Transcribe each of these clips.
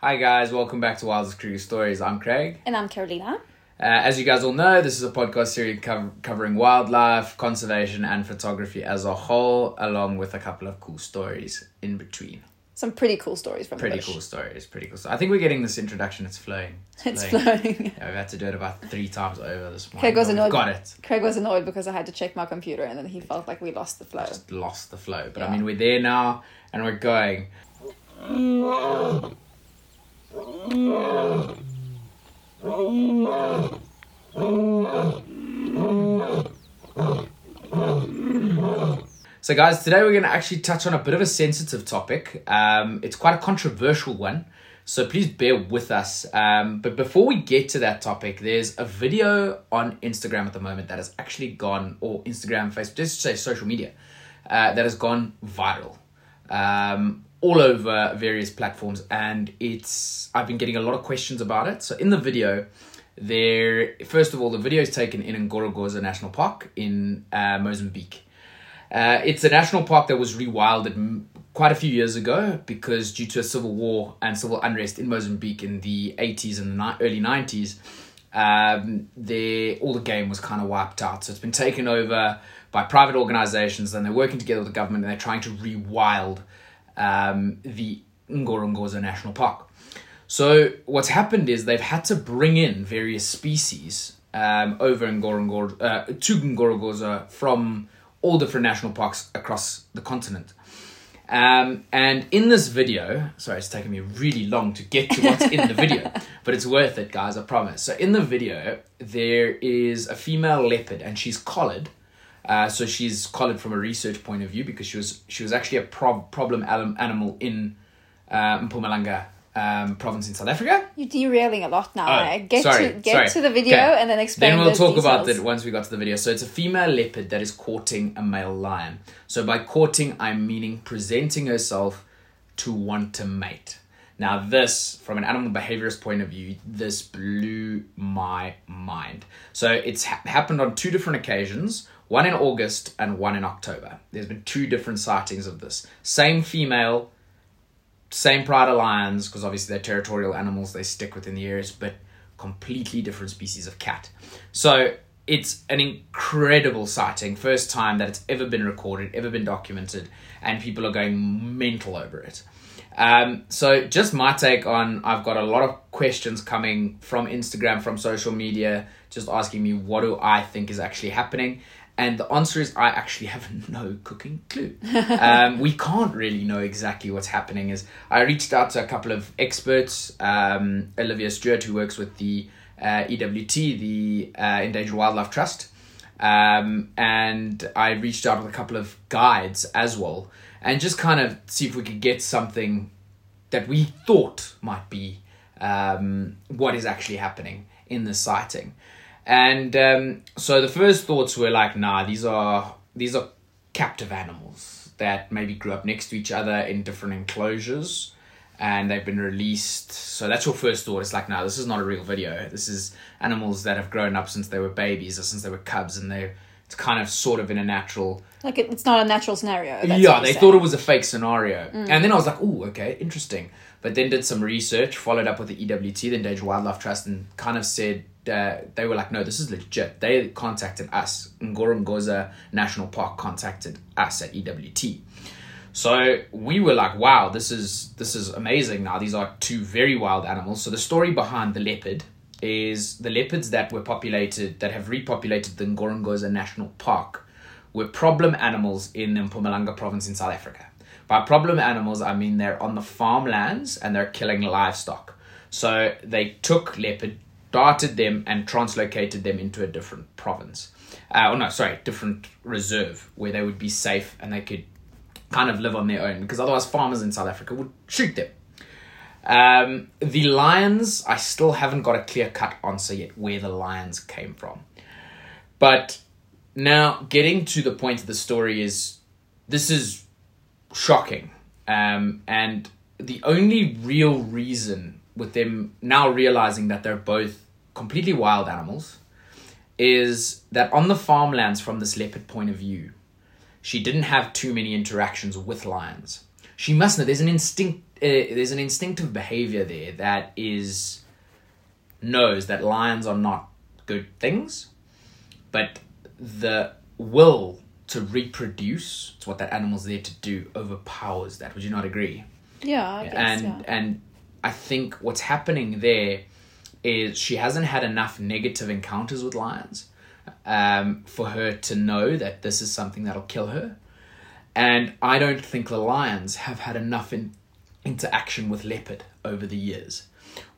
Hi guys, welcome back to Wildest Crew Stories. I'm Craig. And I'm Carolina. Uh, as you guys all know, this is a podcast series co- covering wildlife, conservation, and photography as a whole, along with a couple of cool stories in between. Some pretty cool stories from Pretty the bush. cool stories, pretty cool. I think we're getting this introduction. It's flowing. It's flowing. Yeah, we've had to do it about three times over this morning. Craig was annoyed. Got it. Craig was annoyed because I had to check my computer and then he felt like we lost the flow. Just lost the flow. But I mean, we're there now, and we're going. So, guys, today we're going to actually touch on a bit of a sensitive topic. Um, it's quite a controversial one, so please bear with us. Um, but before we get to that topic, there's a video on Instagram at the moment that has actually gone, or Instagram, Facebook, just say social media, uh, that has gone viral um, all over various platforms. And it's, I've been getting a lot of questions about it. So, in the video, there, first of all, the video is taken in Gorongosa National Park in uh, Mozambique. Uh, it's a national park that was rewilded quite a few years ago because due to a civil war and civil unrest in Mozambique in the 80s and the ni- early 90s, um, the, all the game was kind of wiped out. So it's been taken over by private organizations and they're working together with the government and they're trying to rewild um, the Gorongosa National Park. So what's happened is they've had to bring in various species um, over Gorongosa, uh, to Gorongosa from all different national parks across the continent. Um, and in this video, sorry, it's taken me really long to get to what's in the video, but it's worth it, guys, I promise. So in the video, there is a female leopard, and she's collared. Uh, so she's collared from a research point of view because she was she was actually a prob- problem anim- animal in uh, Mpumalanga um, province in South Africa. You're derailing a lot now. Oh? Get sorry, to get sorry. to the video Okay. and then explain. Then we'll talk about details. that once we got to the video. So it's a female leopard that is courting a male lion. So by courting, I'm meaning presenting herself to want to mate. Now, this, from an animal behaviorist point of view, this blew my mind. So it's ha- happened on two different occasions one in August and one in October. There's been two different sightings of this. Same female, same pride of lions because obviously they're territorial animals they stick within the areas but completely different species of cat so it's an incredible sighting first time that it's ever been recorded ever been documented and people are going mental over it um, so just my take on i've got a lot of questions coming from instagram from social media just asking me what do i think is actually happening and the answer is I actually have no cooking clue. Um, we can't really know exactly what's happening. Is I reached out to a couple of experts, um, Olivia Stewart, who works with the uh, EWT, the uh, Endangered Wildlife Trust, um, and I reached out with a couple of guides as well, and just kind of see if we could get something that we thought might be um, what is actually happening in the sighting. And um, so the first thoughts were like, nah, these are these are captive animals that maybe grew up next to each other in different enclosures and they've been released. So that's your first thought. It's like, no, this is not a real video. This is animals that have grown up since they were babies or since they were cubs and they're it's kind of sort of in a natural Like it, it's not a natural scenario. yeah, they thought it was a fake scenario. And then I was like, oh, okay, interesting. But then did some research, followed up with the EWT, the Endangered Wildlife Trust, and kind of said, uh, they were like, no, this is legit. They contacted us. Gorongosa National Park contacted us at EWT. So we were like, wow, this is this is amazing. Now these are two very wild animals. So the story behind the leopard is the leopards that were populated that have repopulated the Gorongosa National Park were problem animals in Mpumalanga province in South Africa. By problem animals, I mean they're on the farmlands and they're killing livestock. So they took leopard, darted them, and translocated them into a different province. Uh, oh no, sorry, different reserve where they would be safe and they could kind of live on their own because otherwise farmers in South Africa would shoot them. Um, the lions, I still haven't got a clear cut answer yet where the lions came from. But now, getting to the point of the story is this is shocking. Um, and the only real reason with them now realizing that they're both completely wild animals is that on the farmlands, from this leopard point of view, she didn't have too many interactions with lions. She must know there's an instinct uh, there's an instinctive behavior there that is knows that lions are not good things, but the will to reproduce, it's what that animal's there to do, overpowers that. Would you not agree? Yeah, I guess, and yeah. and I think what's happening there is she hasn't had enough negative encounters with lions um, for her to know that this is something that'll kill her. And I don't think the lions have had enough in, interaction with leopard over the years,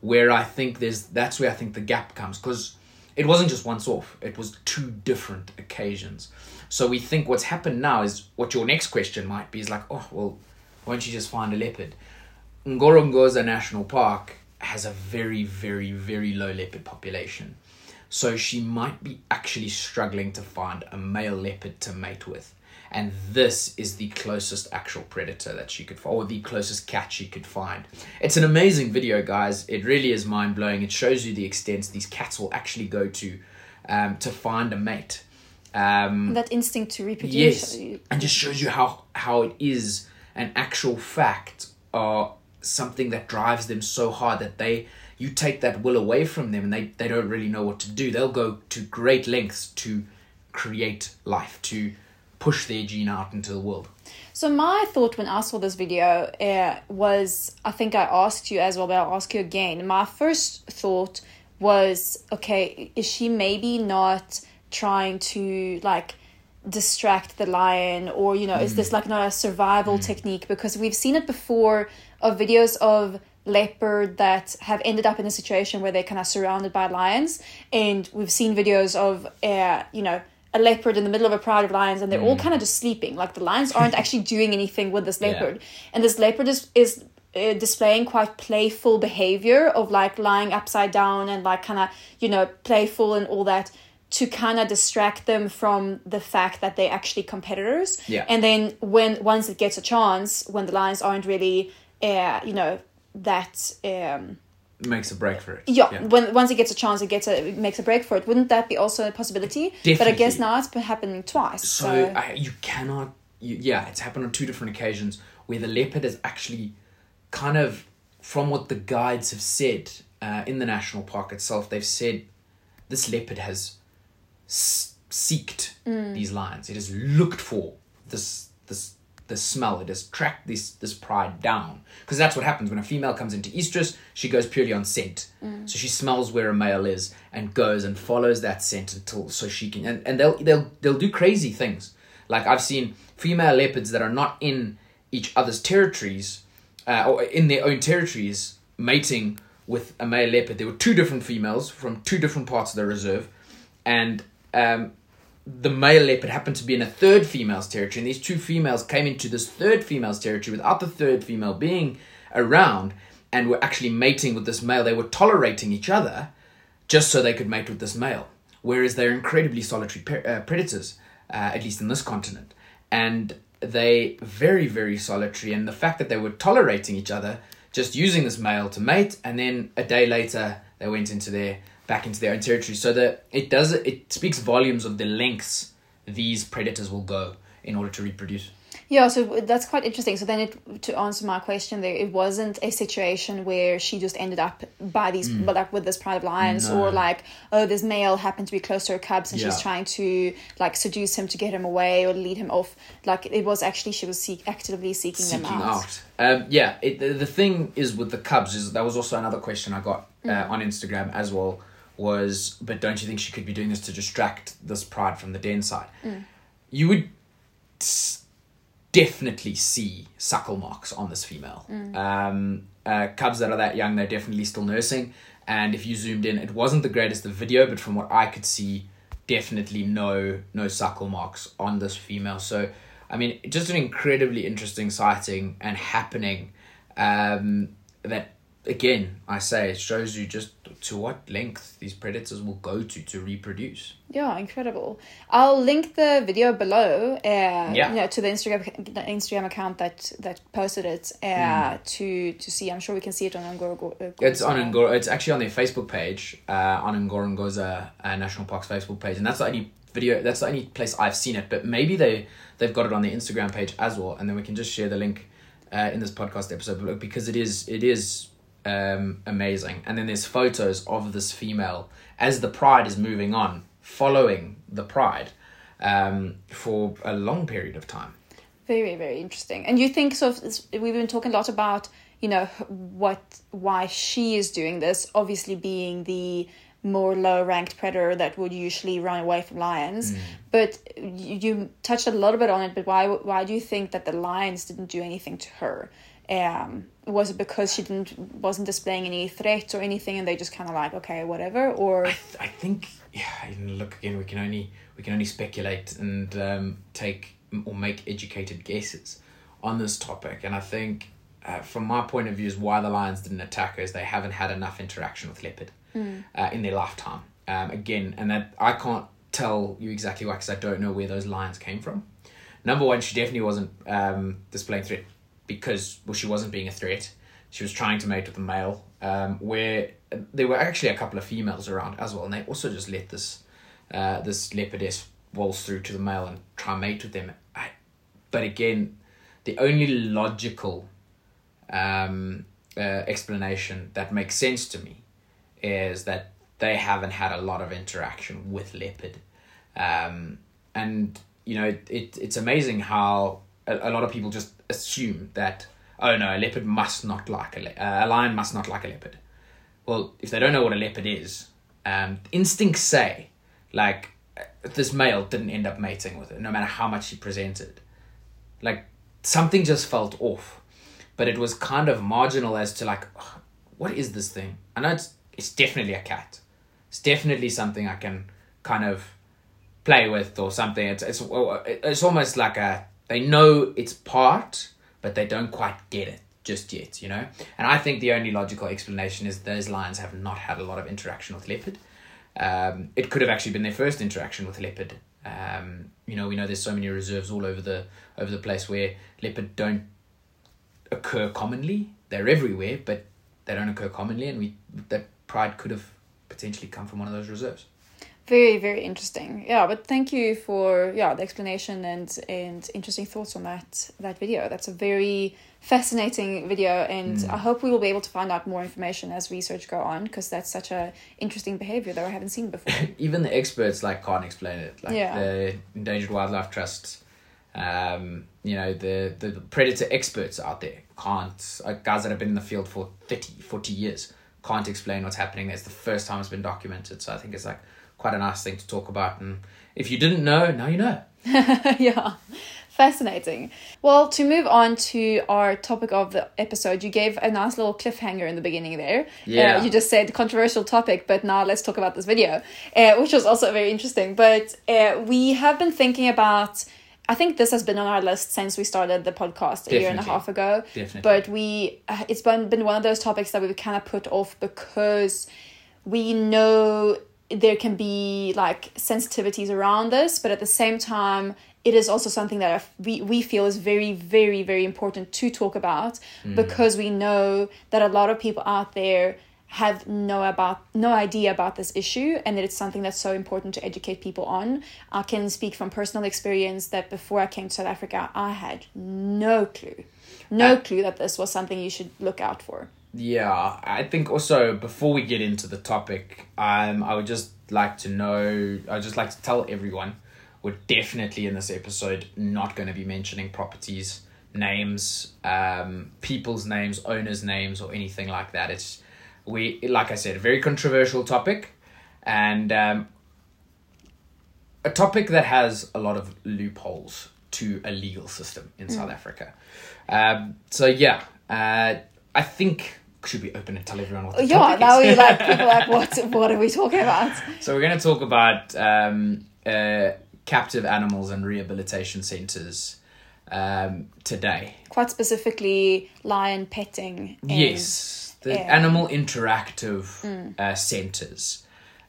where I think there's that's where I think the gap comes because it wasn't just once off; it was two different occasions. So we think what's happened now is what your next question might be is like, oh well, why don't you just find a leopard? Gorongosa National Park has a very, very, very low leopard population. So she might be actually struggling to find a male leopard to mate with. And this is the closest actual predator that she could find, or the closest cat she could find. It's an amazing video, guys. It really is mind blowing. It shows you the extent these cats will actually go to um, to find a mate. Um, that instinct to reproduce. Yes, and just shows you how how it is an actual fact or something that drives them so hard that they you take that will away from them and they they don't really know what to do. They'll go to great lengths to create life to push their gene out into the world. So my thought when I saw this video uh, was, I think I asked you as well, but I'll ask you again. My first thought was, okay, is she maybe not trying to like distract the lion or you know is this like not a survival technique? Because we've seen it before of videos of leopard that have ended up in a situation where they're kind of surrounded by lions. And we've seen videos of uh, you know a leopard in the middle of a pride of lions and they're all kind of just sleeping. Like the lions aren't actually doing anything with this leopard. And this leopard is is uh, displaying quite playful behavior of like lying upside down and like kind of you know playful and all that to kind of distract them from the fact that they're actually competitors Yeah. and then when once it gets a chance when the lions aren't really uh, you know that um Makes a break for it. yeah, when once it gets a chance it gets a it makes a break for it wouldn't that be also a possibility but i guess Definitely. now it's been happening twice so, So I, you cannot. You, yeah, it's happened on two different occasions where the leopard is actually kind of, from what the guides have said uh, in the national park itself, they've said this leopard has s- seeked these lions. It has looked for this this the smell. It has tracked this this pride down because that's what happens when a female comes into estrus. She goes purely on scent, so she smells where a male is and goes and follows that scent until so she can and, and they'll they'll they'll do crazy things. Like I've seen female leopards that are not in each other's territories uh, or in their own territories mating with a male leopard. There were two different females from two different parts of the reserve, and um, the male leopard happened to be in a third female's territory, and these two females came into this third female's territory without the third female being around and were actually mating with this male. They were tolerating each other just so they could mate with this male. Whereas they're incredibly solitary uh, predators, uh, at least in this continent. And they very, very solitary. And the fact that they were tolerating each other, just using this male to mate, and then a day later they went into their back into their own territory. So that it does it speaks volumes of the lengths these predators will go in order to reproduce. Yeah, so that's quite interesting. So then, it, to answer my question, there it wasn't a situation where she just ended up by these, but like with this pride of lions, Mm. No. or like oh, this male happened to be close to her cubs and Yeah. she's trying to like seduce him to get him away or lead him off. Like it was actually she was seek actively seeking, seeking them out. out. Um, yeah, it, the, the thing is with the Cubs is that was also another question I got uh, Mm. on Instagram as well. Was but don't you think she could be doing this to distract this pride from the den side? Mm. You would definitely see suckle marks on this female. Mm. Um, uh, cubs that are that young, they're definitely still nursing. And if you zoomed in, it wasn't the greatest of video, but from what I could see, definitely no no suckle marks on this female. So, I mean, just an incredibly interesting sighting and happening. Um, that again, I say, it shows you just to what length these predators will go to to reproduce. Yeah, incredible. I'll link the video below. Uh, Yeah. you know, to the Instagram the Instagram account that that posted it uh, to to see. I'm sure we can see it on Ngoro. Uh, It's on Ngor. It's actually on their Facebook page, uh, on Gorongosa uh, National Park's Facebook page, and that's the only video. That's the only place I've seen it. But maybe they they've got it on their Instagram page as well, and then we can just share the link uh, in this podcast episode, because it is it is um, amazing. And then there's photos of this female as the pride is moving on, following the pride um, for a long period of time. Very, very interesting. And you think so? We've been talking a lot about you know what why she is doing this. Obviously, being the more low ranked predator that would usually run away from lions. Mm. But you, you, touched a little bit on it. But why why do you think that the lions didn't do anything to her? Um, was it because she didn't wasn't displaying any threats or anything, and they just kind of like okay, whatever? Or I, th- I think yeah. Look again, we can only we can only speculate and um, take or make educated guesses on this topic. And I think, uh, from my point of view, is why the lions didn't attack her is they haven't had enough interaction with leopard mm. uh, in their lifetime. Um, again, and that I can't tell you exactly why because I don't know where those lions came from. Number one, she definitely wasn't um, displaying threat because well, she wasn't being a threat. She was trying to mate with a male. Um, where there were actually a couple of females around as well, and they also just let this uh, this leopardess waltz through to the male and try mate with them. I, but again, the only logical um, uh, explanation that makes sense to me is that they haven't had a lot of interaction with leopard, um, and you know it, it it's amazing how a, a, lot of people just assume that oh no a leopard must not like a le- uh, a lion must not like a leopard. Well, if they don't know what a leopard is, um, instincts say like this male didn't end up mating with it, no matter how much he presented. Like something just felt off, but it was kind of marginal as to like, oh, what is this thing? I know it's it's definitely a cat. It's definitely something I can kind of play with or something. It's it's it's almost like a they know it's part, but they don't quite get it just yet, you know. And I think the only logical explanation is those lions have not had a lot of interaction with leopard. Um, it could have actually been their first interaction with leopard. Um, you know, we know there's so many reserves all over the over the place where leopard don't occur commonly. They're everywhere, but they don't occur commonly, and we that pride could have potentially come from one of those reserves. Very, very interesting. Yeah, but thank you for yeah the explanation and and interesting thoughts on that that video. That's a very fascinating video, and mm. I hope we will be able to find out more information as research go on because that's such a interesting behavior that I haven't seen before. Even the experts like can't explain it. Like yeah. the Endangered Wildlife Trust, um, you know the the predator experts out there can't uh, guys that have been in the field for 30, 40 years can't explain what's happening. It's the first time it's been documented, so I think it's like quite a nice thing to talk about. And if you didn't know, now you know. yeah, fascinating. Well, to move on to our topic of the episode, you gave a nice little cliffhanger in the beginning there. Yeah. Uh, you just said controversial topic, but now let's talk about this video, uh, which was also very interesting. But uh, we have been thinking about. I think this has been on our list since we started the podcast a Definitely. year and a half ago. Definitely. But we, uh, it's been been one of those topics that we've kind of put off because we know there can be like sensitivities around this, but at the same time, it is also something that we, we feel is very, very, very important to talk about mm. because we know that a lot of people out there have no about no idea about this issue and that it's something that's so important to educate people on. I can speak from personal experience that before I came to South Africa, I had no clue, no uh, clue that this was something you should look out for. Yeah, I think also before we get into the topic, um, I would just like to know. I would just like to tell everyone, we're definitely in this episode not going to be mentioning properties, names, um, people's names, owners' names, or anything like that. It's we, like I said, a very controversial topic, and um, a topic that has a lot of loopholes to a legal system in mm. South Africa. Um, so yeah, uh, I think should we open and tell everyone what the yeah, topic now we like people like what what are we talking about? So we're going to talk about um, uh, captive animals and rehabilitation centres um, today. Quite specifically, lion petting. yes, the animal interactive mm. uh, centres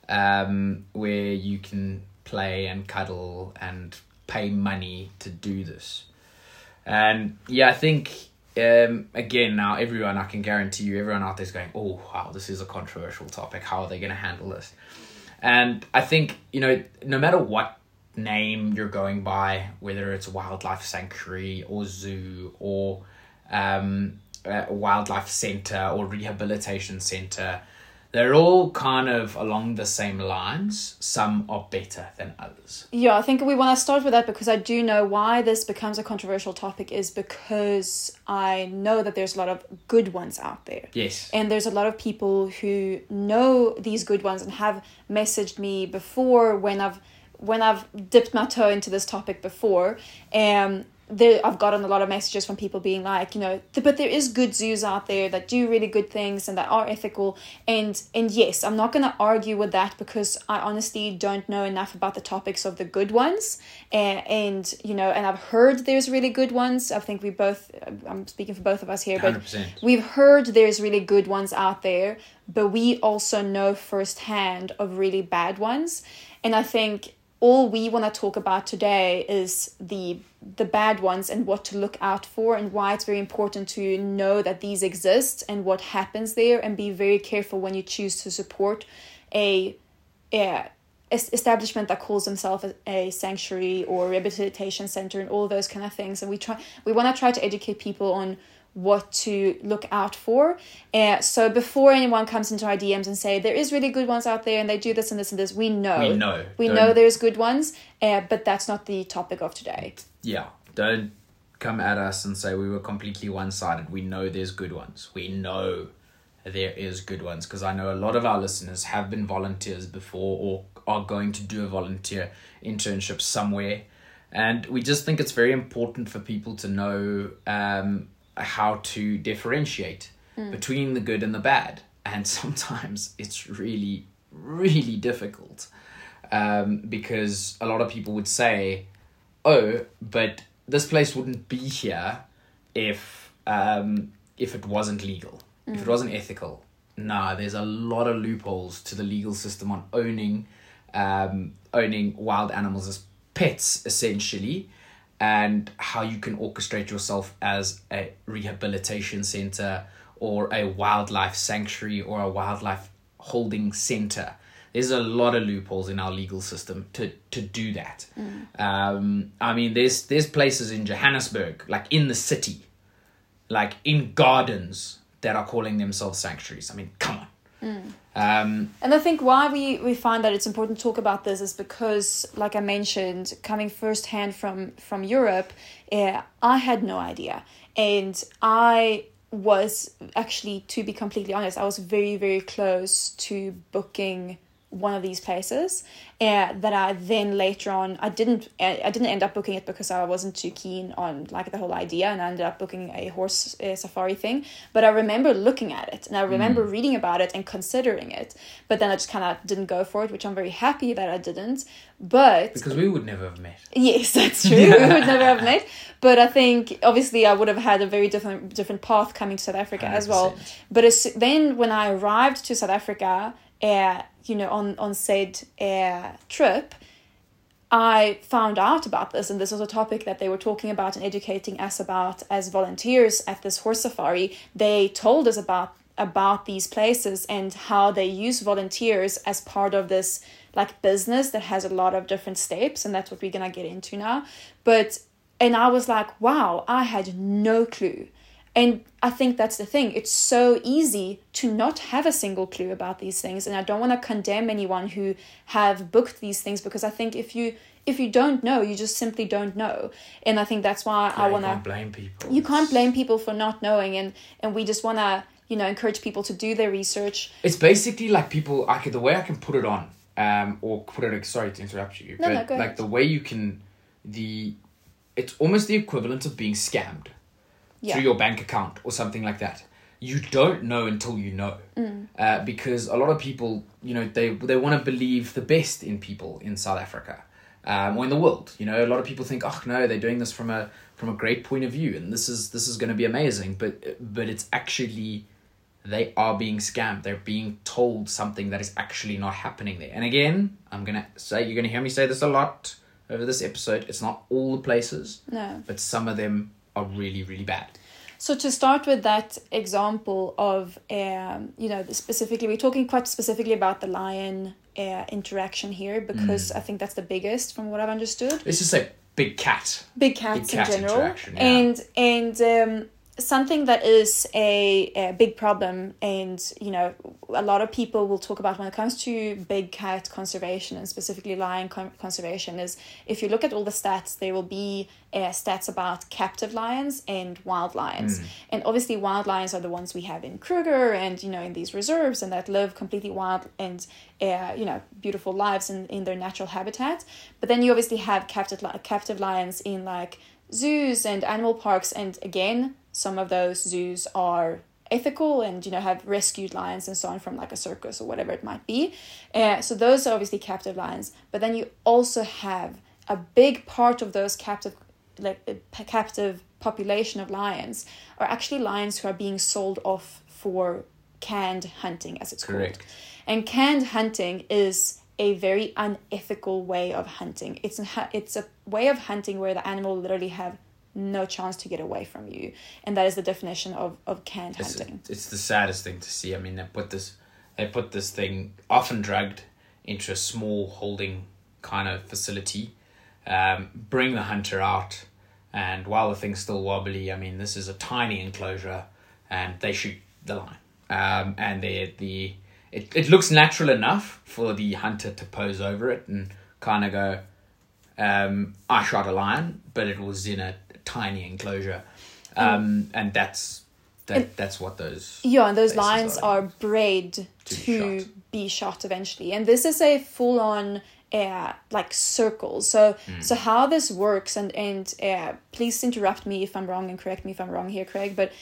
um, where you can play and cuddle and pay money to do this. And yeah, I think um, again, now everyone, I can guarantee you, everyone out there is going, oh, wow, this is a controversial topic. How are they going to handle this? And I think, you know, no matter what name you're going by, whether it's wildlife sanctuary or zoo or um, uh, wildlife center or rehabilitation center. They're all kind of along the same lines. Some are better than others. Yeah, I think we want to start with that because I do know why this becomes a controversial topic is because I know that there's a lot of good ones out there. Yes. And there's a lot of people who know these good ones and have messaged me before when I've when I've dipped my toe into this topic before. Um there I've gotten a lot of messages from people being like, you know, but there is good zoos out there that do really good things and that are ethical and and yes, I'm not going to argue with that because I honestly don't know enough about the topics of the good ones and and you know, and I've heard there's really good ones. I think we both uh, I'm speaking for both of us here, but 100%. we've heard there's really good ones out there, but we also know firsthand of really bad ones. And I think all we want to talk about today is the the bad ones and what to look out for and why it's very important to know that these exist and what happens there and be very careful when you choose to support a, a establishment that calls themselves a, a sanctuary or rehabilitation center and all those kind of things. And we try we want to try to educate people on what to look out for. Uh, so before anyone comes into our DMs and say there is really good ones out there and they do this and this and this, we know We know. we Don't- know there's good ones, uh, but that's not the topic of today. yeah, don't come at us and say we were completely one sided. We know there's good ones. We know there is good ones because I know a lot of our listeners have been volunteers before or are going to do a volunteer internship somewhere. And we just think it's very important for people to know um, how to differentiate between the good and the bad. And sometimes it's really, really difficult um, because a lot of people would say, oh, but this place wouldn't be here if um, if it wasn't legal, if it wasn't ethical. Nah, there's a lot of loopholes to the legal system on owning um, owning wild animals as pets, essentially, and how you can orchestrate yourself as a rehabilitation center or a wildlife sanctuary or a wildlife holding center. There's a lot of loopholes in our legal system to to do that. Um, I mean, there's there's places in Johannesburg, like in the city, like in gardens that are calling themselves sanctuaries. I mean, come on. Um, And I think why we, we find that it's important to talk about this is because, like I mentioned, coming firsthand from from Europe, uh, I had no idea, and I was actually, to be completely honest, I was very very close to booking one of these places uh, that I then later on I didn't I didn't end up booking it because I wasn't too keen on like the whole idea and I ended up booking a horse uh, safari thing but I remember looking at it and I remember reading about it and considering it but then I just kind of didn't go for it which I'm very happy that I didn't but because we would never have met. Yes, that's true. we would never have met. But I think obviously I would have had a very different different path coming to South Africa as well. But as, then when I arrived to South Africa, uh, you know, on on said uh, trip, I found out about this, and this was a topic that they were talking about and educating us about as volunteers at this horse safari. They told us about about these places and how they use volunteers as part of this like business that has a lot of different steps, and that's what we're gonna get into now. But and I was like, wow, I had no clue. And I think that's the thing. It's so easy to not have a single clue about these things. And I don't want to condemn anyone who have booked these things because I think if you if you don't know, you just simply don't know. And I think that's why I you want can't to blame people. you can't blame people for not knowing and and we just want to, you know, encourage people to do their research. It's basically like people. I could the way I can put it on, um, or put it. Sorry to interrupt you, No, but no, like ahead. the way you can, the, it's almost the equivalent of being scammed Yeah. through your bank account or something like that. You don't know until you know, Mm. uh, because a lot of people, you know, they they want to believe the best in people in South Africa, um, or in the world. You know, a lot of people think, oh no, they're doing this from a from a great point of view, and this is this is going to be amazing. But but it's actually they are being scammed. They're being told something that is actually not happening there. And again, I'm gonna say you're gonna hear me say this a lot over this episode. It's not all the places, No. but some of them are really really bad. So to start with that example of, um, you know, specifically, we're talking quite specifically about the lion uh, interaction here because Mm. I think that's the biggest from what I've understood. Let's just say big cat. Big cats Big cat in general, yeah. and and um, something that is a, a big problem and you know a lot of people will talk about when it comes to big cat conservation and specifically lion con- conservation is if you look at all the stats there will be uh, stats about captive lions and wild lions Hmm. and obviously wild lions are the ones we have in kruger and you know in these reserves and that live completely wild and uh, you know beautiful lives in, in their natural habitat but then you obviously have captive li- captive lions in like zoos and animal parks and again some of those zoos are ethical and you know have rescued lions and so on from like a circus or whatever it might be uh, so those are obviously captive lions but then you also have a big part of those captive like uh, captive population of lions are actually lions who are being sold off for canned hunting as it's Correct. called and canned hunting is a very unethical way of hunting. It's a, it's a way of hunting where the animal literally have no chance to get away from you, and that is the definition of, of canned It's, hunting. it's the saddest thing to see. I mean, they put this, they put this thing often drugged into a small holding kind of facility, um, bring the hunter out, and while the thing's still wobbly, I mean, this is a tiny enclosure, and they shoot the lion. Um, and they the it, it looks natural enough for the hunter to pose over it and kind of go, um, I shot a lion, but it was in a tiny enclosure, um, and that's that, that's what those Yeah, and those lions are. are bred To to, be be, shot. eventually, and this is a full on. Uh, like circles so Hmm. so how this works and and uh, please interrupt me if i'm wrong and correct me if i'm wrong here craig but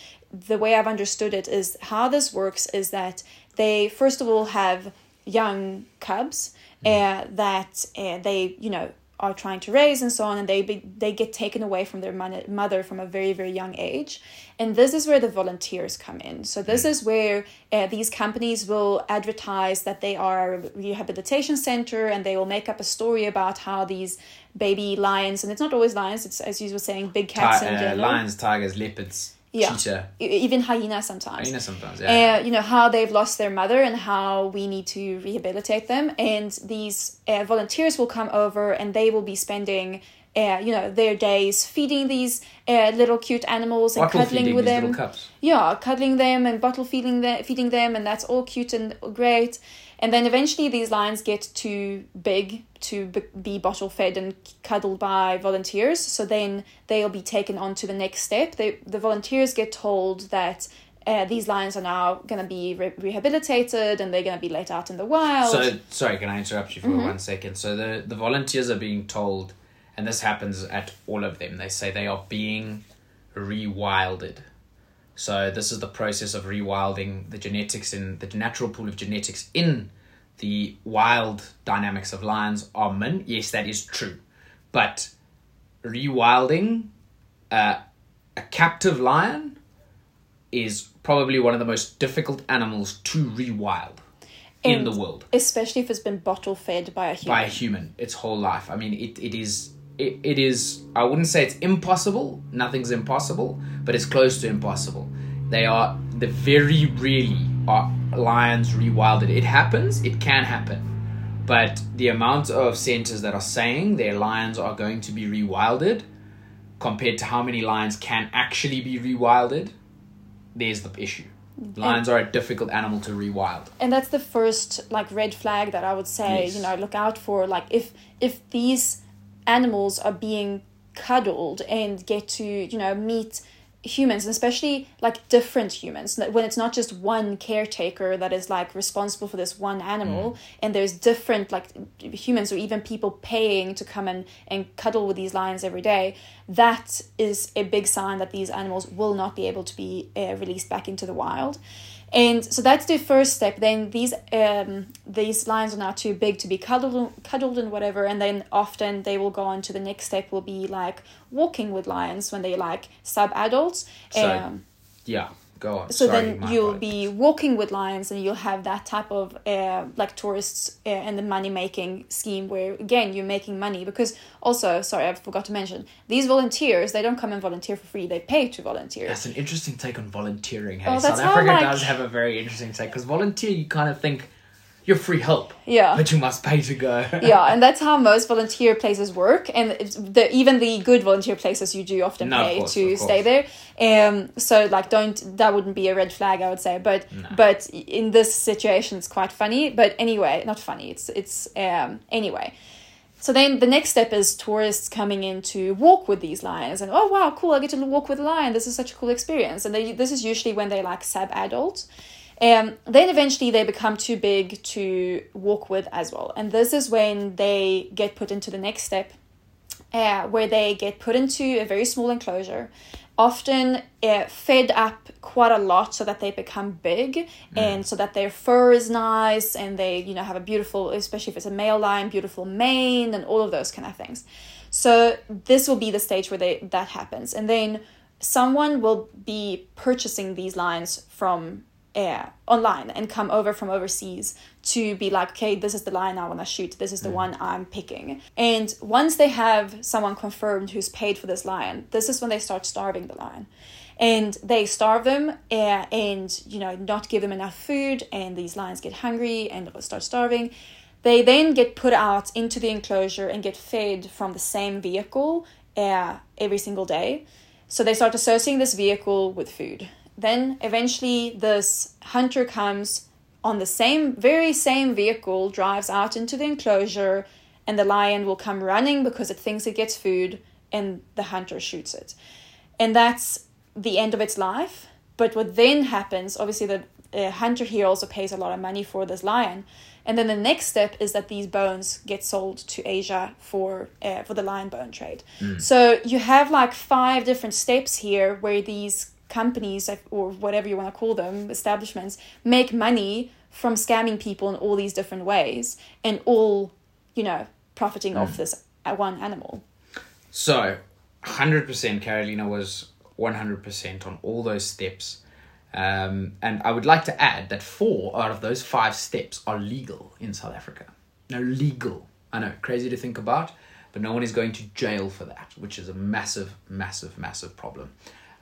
the way i've understood it is how this works is that they first of all have young cubs uh, that uh, they you know are trying to raise and so on and they be, they get taken away from their mother from a very very young age. And this is where the volunteers come in. So this is where uh, these companies will advertise that they are a rehabilitation center and they will make up a story about how these baby lions and it's not always lions it's as you were saying big cats Ti- in uh, lions, tigers, leopards, Yeah. cheetah, even hyenas sometimes hyena sometimes. Yeah. uh, you know how they've lost their mother and how we need to rehabilitate them and these uh, volunteers will come over and they will be spending uh, you know their days feeding these uh, little cute animals and Bottle cuddling with them yeah cuddling them and bottle feeding them feeding them and that's all cute and great and then eventually these lions get too big to be bottle fed and cuddled by volunteers so then they'll be taken on to the next step they, the volunteers get told that uh, these lions are now going to be re- rehabilitated and they're going to be let out in the wild So sorry, can I interrupt you for Mm-hmm. one second? So the the volunteers are being told, and this happens at all of them. They say they are being rewilded. So this is the process of rewilding the genetics in the natural pool of genetics in the wild dynamics of lions are min. Yes, that is true, but rewilding uh, a captive lion is probably one of the most difficult animals to rewild in the world especially if it's been bottle fed by a human by a human its whole life. I mean, it, it is it, it is I wouldn't say it's impossible. Nothing's impossible, but it's close to impossible. They are the very really are lions rewilded. It happens. It can happen. But the amount of centers that are saying their lions are going to be rewilded compared to how many lions can actually be rewilded, there's the issue. Mm. Lions are a difficult animal to rewild. and that's the first like red flag that i would say Yes. you know look out for like if if these animals are being cuddled and get to you know meet humans and especially like different humans. When it's not just one caretaker that is like responsible for this one animal and there's different like humans or even people paying to come and and cuddle with these lions every day that is a big sign that these animals will not be able to be uh, released back into the wild and so that's the first step. Then these um these lions are now too big to be cuddled cuddled and whatever. And then often they will go on to the next step will be like walking with lions when they're like sub adults So, um Yeah, go on. so Sorry, then you'll be walking with lions and you'll have that type of uh, like tourists uh, and the money making scheme where again you're making money because also sorry i forgot to mention these volunteers they don't come and volunteer for free they pay to volunteer That's an interesting take on volunteering. Hey, Oh, South Africa like- does have a very interesting take because volunteer, you kind of think you're free help. Yeah. But you must pay to go. yeah, and that's how most volunteer places work, and it's the even the good volunteer places you do often No, pay course, to stay there. Um, so like, don't that wouldn't be a red flag, I would say. But but in this situation, it's quite funny. But anyway, not funny. It's it's um anyway. So then the next step is tourists coming in to walk with these lions, and oh wow, cool! I get to walk with a lion. This is such a cool experience. And they this is usually when they're like sub adult. Um, then eventually they become too big to walk with as well. And this is when they get put into the next step, uh, where they get put into a very small enclosure, often uh, fed up quite a lot so that they become big and so that their fur is nice and they, you know, have a beautiful, especially if it's a male lion, beautiful mane and all of those kind of things. So this will be the stage where they that happens. And then someone will be purchasing these lions from uh, online and come over from overseas to be like, okay, this is the lion I want to shoot. This is the one I'm picking. And once they have someone confirmed who's paid for this lion, this is when they start starving the lion. And they starve them uh, and, you know, not give them enough food. And these lions get hungry and start starving. They then get put out into the enclosure and get fed from the same vehicle uh, every single day. So they start associating this vehicle with food. Then eventually, this hunter comes on the same, very same vehicle, drives out into the enclosure, and the lion will come running because it thinks it gets food, and the hunter shoots it. And that's the end of its life. But what then happens, obviously, the uh, hunter here also pays a lot of money for this lion. And then the next step is that these bones get sold to Asia for uh, for the lion bone trade. So you have like five different steps here where these companies or whatever you want to call them establishments make money from scamming people in all these different ways and all you know profiting off this uh, one animal. So, 100% Carolina was 100% on all those steps. Um, and I would like to add that four out of those five steps are legal in South Africa. No, legal. I know, crazy to think about, but no one is going to jail for that, which is a massive, massive, massive problem.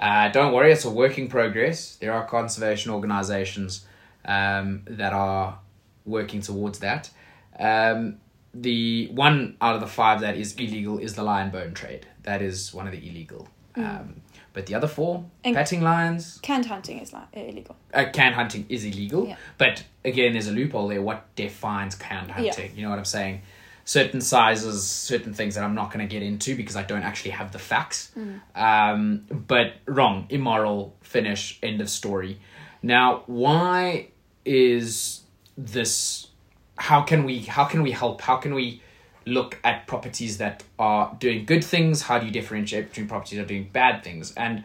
Uh, don't worry, it's a work in progress. There are conservation organizations um, that are working towards that. Um, the one out of the five that is illegal is the lion bone trade. That is one of the illegal. Um, but the other four, And- petting lions, Canned hunting is like illegal. uh, canned hunting is illegal. Yeah. But again, there's a loophole there. What defines can Yeah. hunting? You know what I'm saying? Certain sizes, certain things that I'm not going to get into because I don't actually have the facts. Um, but wrong, immoral, finish, end of story. Now, why is this? How can we? How can we help? How can we? look at properties that are doing good things how do you differentiate between properties that are doing bad things and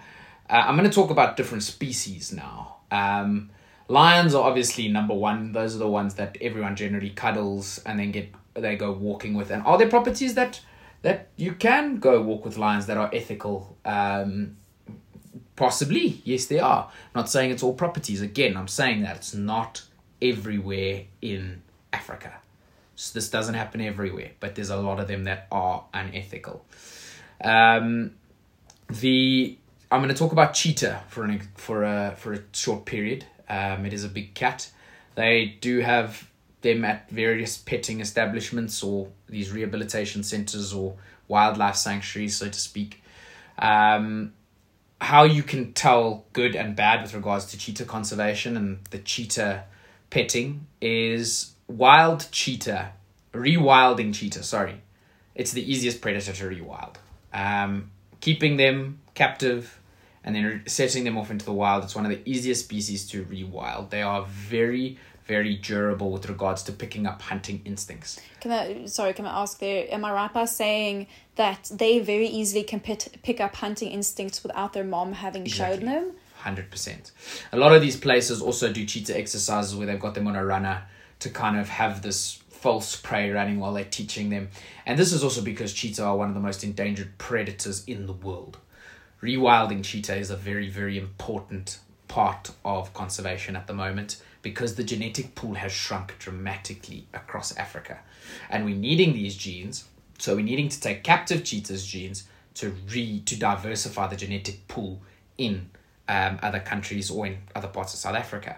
uh, i'm going to talk about different species now um, lions are obviously number one those are the ones that everyone generally cuddles and then get they go walking with and are there properties that that you can go walk with lions that are ethical um, possibly yes they are not saying it's all properties again i'm saying that it's not everywhere in africa so this doesn't happen everywhere, but there's a lot of them that are unethical. Um, the I'm going to talk about cheetah for an for a for a short period. Um, it is a big cat. They do have them at various petting establishments or these rehabilitation centers or wildlife sanctuaries, so to speak. Um, how you can tell good and bad with regards to cheetah conservation and the cheetah petting is wild cheetah, rewilding cheetah, sorry. It's the easiest predator to rewild. Um, keeping them captive and then setting them off into the wild, it's one of the easiest species to rewild. They are very, very durable with regards to picking up hunting instincts. Can I sorry, can I ask there, am I right by saying that they very easily can pit, pick up hunting instincts without their mom having showed Exactly. them? Hundred percent. A lot of these places also do cheetah exercises where they've got them on a runner to kind of have this false prey running while they're teaching them. And this is also because cheetah are one of the most endangered predators in the world. Rewilding cheetah is a very, very important part of conservation at the moment because the genetic pool has shrunk dramatically across Africa. And we're needing these genes, so we're needing to take captive cheetahs' genes to re to diversify the genetic pool in um, other countries or in other parts of South Africa.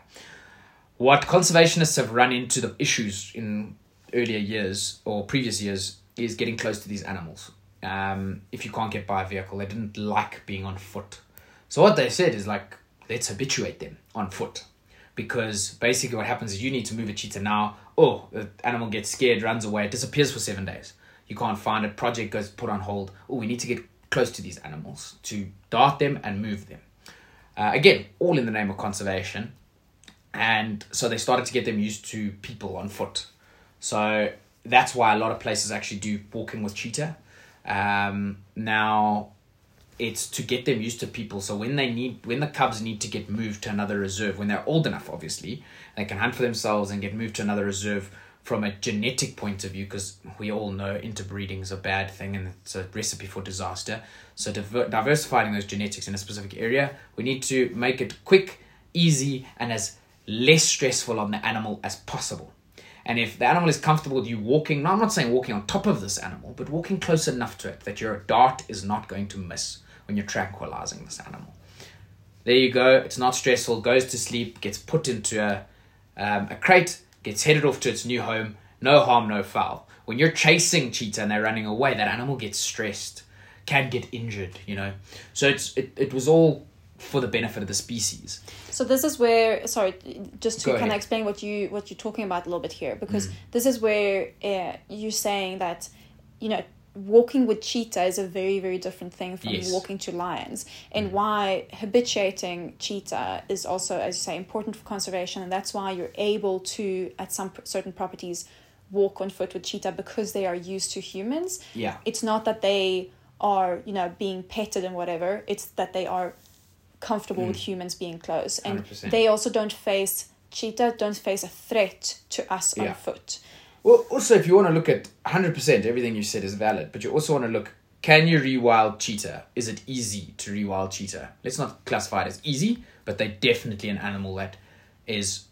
what conservationists have run into the issues in earlier years or previous years is getting close to these animals. Um, if you can't get by a vehicle, they didn't like being on foot. So what they said is like, let's habituate them on foot. Because basically what happens is you need to move a cheetah now. Oh, the animal gets scared, runs away, it disappears for seven days. You can't find it. Project goes put on hold. Oh, we need to get close to these animals to dart them and move them. Uh, again, all in the name of conservation. And so they started to get them used to people on foot. So that's why a lot of places actually do walking with cheetah. Um, now, it's to get them used to people. So when they need, when the cubs need to get moved to another reserve, when they're old enough, obviously, they can hunt for themselves and get moved to another reserve from a genetic point of view, because we all know interbreeding is a bad thing and it's a recipe for disaster. So diver- diversifying those genetics in a specific area, we need to make it quick, easy, and as less stressful on the animal as possible. And if the animal is comfortable with you walking, no, I'm not saying walking on top of this animal, but walking close enough to it that your dart is not going to miss when you're tranquilizing this animal. There you go. It's not stressful. Goes to sleep. Gets put into a um, a crate. Gets headed off to its new home. No harm, no foul. When you're chasing cheetah and they're running away, that animal gets stressed, can get injured. You know. So it's it, it was all for the benefit of the species. So this is where sorry, just to kind of explain what you what you're talking about a little bit here, Mm. because this is where uh, you're saying that you know walking with cheetah is a very very different thing from Yes. Mm. walking to lions, and why habituating cheetah is also, as you say, important for conservation, and that's why you're able to at some pr- certain properties walk on foot with cheetah because they are used to humans. Yeah. It's not that they are you know being petted and whatever. It's that they are comfortable with humans being close and 100%. they also don't face cheetah don't face a threat to us Yeah. on foot Well, also, if you want to look at 100%, everything you said is valid, but you also want to look can you rewild cheetah? Is it easy to rewild cheetah? Let's not classify it as easy, but they're definitely an animal that is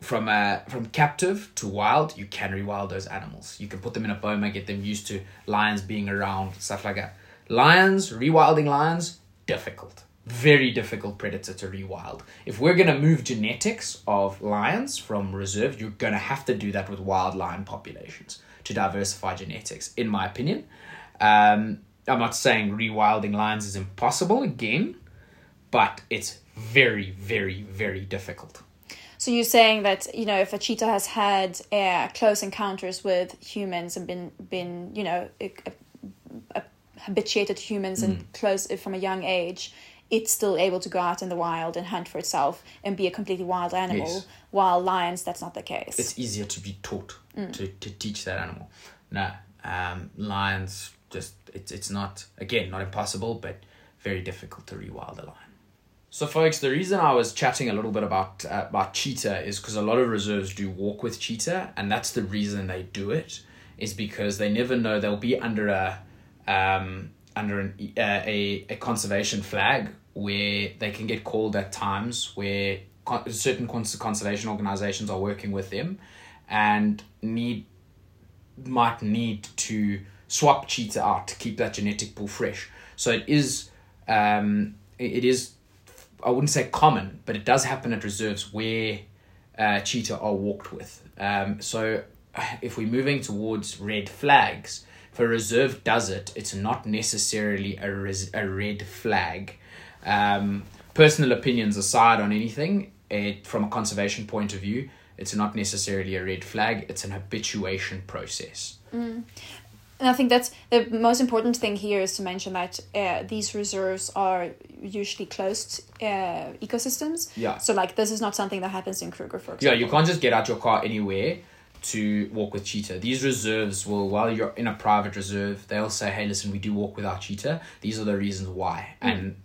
from uh, from captive to wild. You can rewild those animals. You can put them in a boma, get them used to lions being around, stuff like that. Lions, rewilding lions, difficult. Very difficult predator to rewild. If we're going to move genetics of lions from reserve, you're going to have to do that with wild lion populations to diversify genetics, in my opinion. Um, I'm not saying rewilding lions is impossible again, but it's very, very, very difficult. so you're saying that you know if a cheetah has had uh, close encounters with humans and been been you know uh, uh, habituated to humans Mm. and close from a young age it's still able to go out in the wild and hunt for itself and be a completely wild animal Yes. while lions that's not the case it's easier to be taught to, to teach that animal. No, um, lions just it's it's not again not impossible, but very difficult to rewild a lion. So, folks, the reason I was chatting a little bit about uh, about cheetah is because a lot of reserves do walk with cheetah, and that's the reason they do it. Is because they never know they'll be under a um, under an, uh, a a conservation flag where they can get called at times where con- certain cons- conservation organizations are working with them and need might need to swap cheetah out to keep that genetic pool fresh. So it is um, it is I wouldn't say common, but it does happen at reserves where uh, cheetah are walked with. Um, so if we're moving towards red flags, if a reserve does it, it's not necessarily a, res- a red flag. Um, personal opinions aside on anything, it, from a conservation point of view, it's not necessarily a red flag, it's an habituation process. And I think that's the most important thing here is to mention that uh, these reserves are usually closed uh, ecosystems. Yeah. So like this is not something that happens in Kruger, for example. Yeah, you can't just get out your car anywhere to walk with cheetah. These reserves will, while you're in a private reserve, they'll say, hey, listen, we do walk with our cheetah. These are the reasons why. And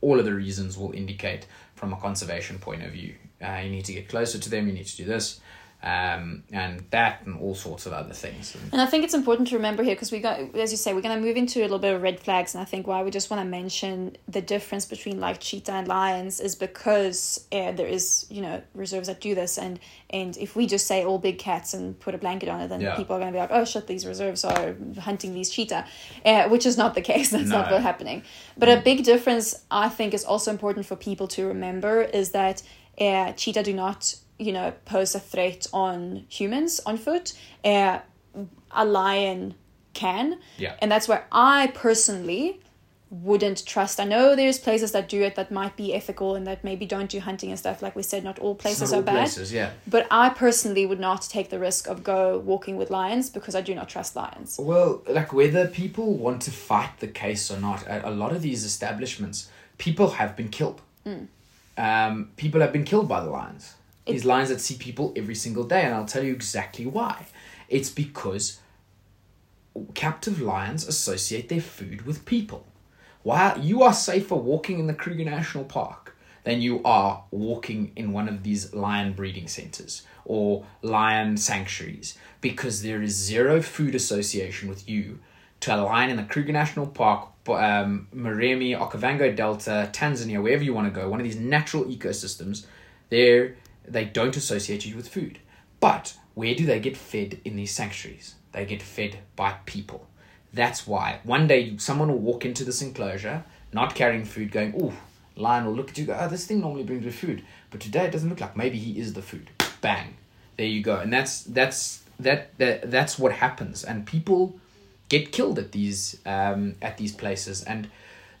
all of the reasons will indicate from a conservation point of view. Uh, you need to get closer to them, you need to do this, um, and that, and all sorts of other things. And And I think it's important to remember here because we got, as you say, we're going to move into a little bit of red flags. And I think why we just want to mention the difference between like cheetah and lions is because uh, there is, you know, reserves that do this. And and if we just say all big cats and put a blanket on it, then Yeah. people are going to be like, oh shit, these reserves are hunting these cheetah, uh, which is not the case. That's not what's happening. But a big difference I think is also important for people to remember is that uh, cheetah do not you know pose a threat on humans on foot uh, a lion can Yeah. and that's where i personally wouldn't trust i know there's places that do it that might be ethical and that maybe don't do hunting and stuff like we said not all places not are all bad places, yeah. but i personally would not take the risk of go walking with lions because i do not trust lions Well, like whether people want to fight the case or not, a lot of these establishments, people have been killed. Um, people have been killed by the lions. These lions that see people every single day, and I'll tell you exactly why. It's because captive lions associate their food with people. Why you are safer walking in the Kruger National Park than you are walking in one of these lion breeding centers or lion sanctuaries because there is zero food association with you to a lion in the Kruger National Park, um, Moremi, Okavango Delta, Tanzania, wherever you want to go, one of these natural ecosystems, there they don't associate you with food. But where do they get fed in these sanctuaries? They get fed by people. That's why one day someone will walk into this enclosure, not carrying food, going, "Oh, lion will look at you, go, oh, this thing normally brings me food, but today it doesn't look like. Maybe he is the food." Bang, there you go, and that's that's that, that that's what happens, and people get killed at these um, at these places, and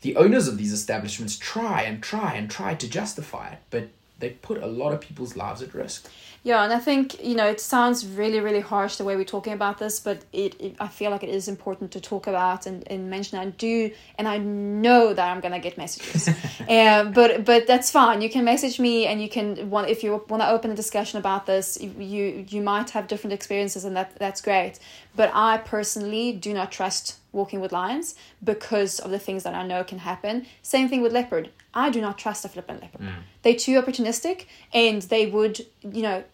the owners of these establishments try and try and try to justify it, but they put a lot of people's lives at risk. Yeah, and I think you know it sounds really, really harsh the way we're talking about this, but it, it I feel like it is important to talk about and, and mention. I do, and I know that I'm gonna get messages, um, but but that's fine. You can message me, and you can want if you want to open a discussion about this. You you might have different experiences, and that that's great. But I personally do not trust walking with lions because of the things that I know can happen. Same thing with leopard. I do not trust a flippant leopard. They're too opportunistic and they would, you know,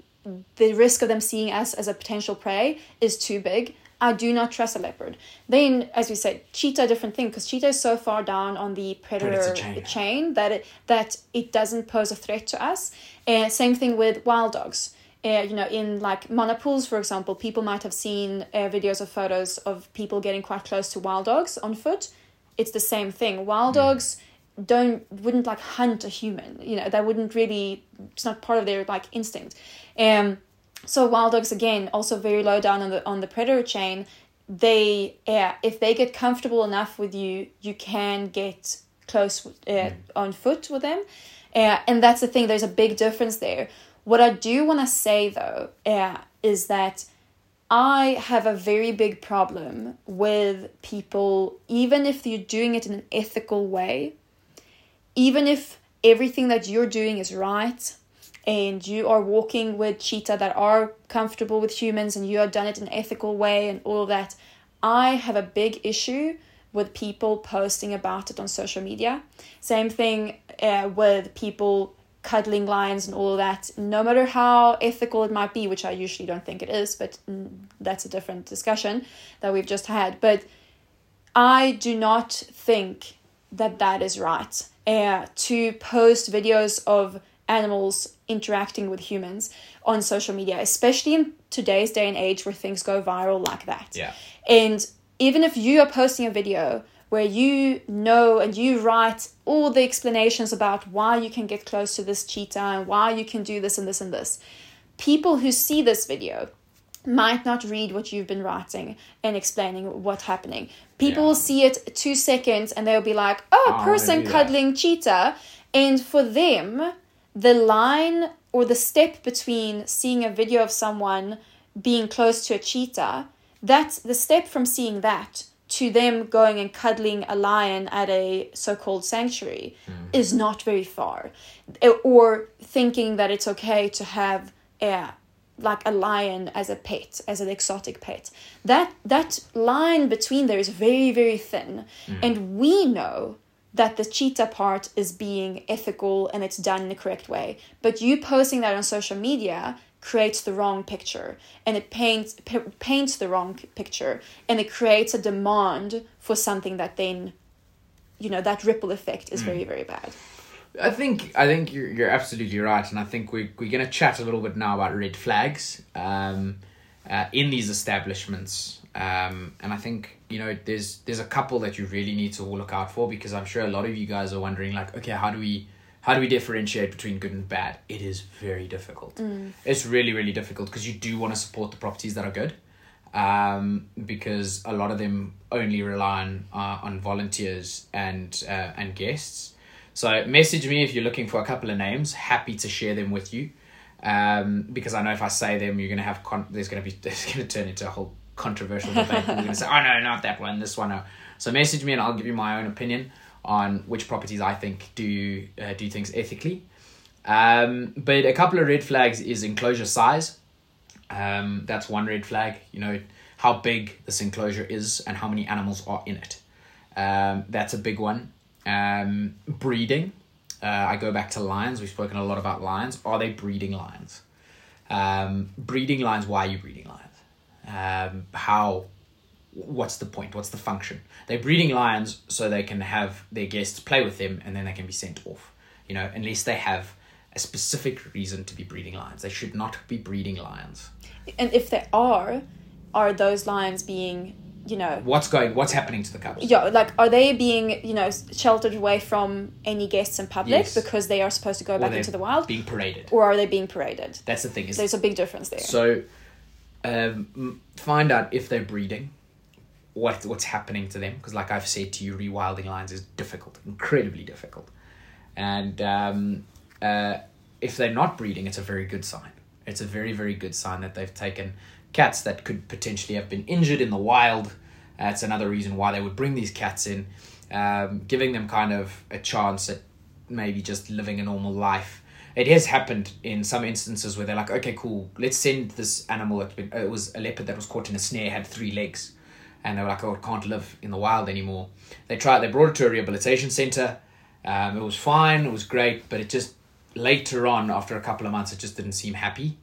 the risk of them seeing us as a potential prey is too big. I do not trust a leopard. Then, as we said, cheetah, different thing because cheetah is so far down on the predator, chain. chain. that it that it doesn't pose a threat to us. Same thing with wild dogs. Uh, you know, in like Mana Pools, for example, people might have seen uh, videos or photos of people getting quite close to wild dogs on foot. It's the same thing. Wild dogs don't wouldn't like hunt a human. You know, that wouldn't really. It's not part of their like instinct. Um, so wild dogs again also very low down on the on the predator chain. They yeah, if they get comfortable enough with you, you can get close uh, on foot with them, uh, and that's the thing. There's a big difference there. What I do want to say though uh, is that I have a very big problem with people, even if you're doing it in an ethical way, even if everything that you're doing is right and you are walking with cheetah that are comfortable with humans and you have done it in an ethical way and all of that, I have a big issue with people posting about it on social media. Same thing uh, with people cuddling lions and all of that. No matter how ethical it might be, which I usually don't think it is, but mm, that's a different discussion that we've just had. But I do not think that that is right. Uh, to post videos of animals interacting with humans on social media, especially in today's day and age where things go viral like that. Yeah. And even if you are posting a video where you know and you write all the explanations about why you can get close to this cheetah and why you can do this and this and this, people who see this video might not read what you've been writing and explaining what's happening. People Yeah. will see it two seconds and they'll be like, oh, wanna oh, person do that." cuddling cheetah. And for them, the line or the step between seeing a video of someone being close to a cheetah, that's the step from seeing that to them going and cuddling a lion at a so-called sanctuary hmm. is not very far or thinking that it's okay to have a like a lion as a pet as an exotic pet that that line between there is very very thin. Mm. And we know that the cheetah part is being ethical and it's done in the correct way. But you posting that on social media creates the wrong picture. And it paints p- paints the wrong picture. And it creates a demand for something that then you know that ripple effect is mm. very very bad I think I think you're you're absolutely right, and I think we we're gonna chat a little bit now about red flags um, uh, in these establishments, um, and I think you know there's there's a couple that you really need to look out for because I'm sure a lot of you guys are wondering like, okay, how do we How do we differentiate between good and bad? It is very difficult. It's really, really difficult because you do want to support the properties that are good, um, because a lot of them only rely on uh, on volunteers and uh, and guests. So message me if you're looking for a couple of names. Happy to share them with you, um, because I know if I say them, you're gonna have con- there's gonna be there's gonna turn into a whole controversial debate. You're gonna say, oh no, not that one, this one. No. So message me and I'll give you my own opinion on which properties I think do uh, do things ethically. Um, but a couple of red flags is enclosure size. Um, that's one red flag. You know how big this enclosure is and how many animals are in it. Um, that's a big one. Um, breeding. Uh, I go back to lions. We've spoken a lot about lions. Are they breeding lions? Um, breeding lions. Why are you breeding lions? Um, how? What's the point? What's the function? They're breeding lions so they can have their guests play with them and then they can be sent off. You know, unless they have a specific reason to be breeding lions. They should not be breeding lions. And if they are, are those lions being, you know, What's going? What's happening to the cubs? yeah, like are they being, you know, sheltered away from any guests in public Yes. because they are supposed to go Or back into the wild, being paraded. or are they being paraded? That's the thing. Is There's a big difference there. So, um, find out if they're breeding, what what's happening to them. Because, like I've said to you, rewilding lions is difficult, incredibly difficult. And um, uh, if they're not breeding, it's a very good sign. It's a very very good sign that they've taken cats that could potentially have been injured in the wild. That's another reason why they would bring these cats in, um, giving them kind of a chance at maybe just living a normal life. It has happened in some instances where they're like, okay, cool, let's send this animal that's been, it was a leopard that was caught in a snare, had three legs. And they were like, oh, it can't live in the wild anymore. They tried, they brought it to a rehabilitation center. Um, it was fine, it was great, but it just, later on, after a couple of months, it just didn't seem happy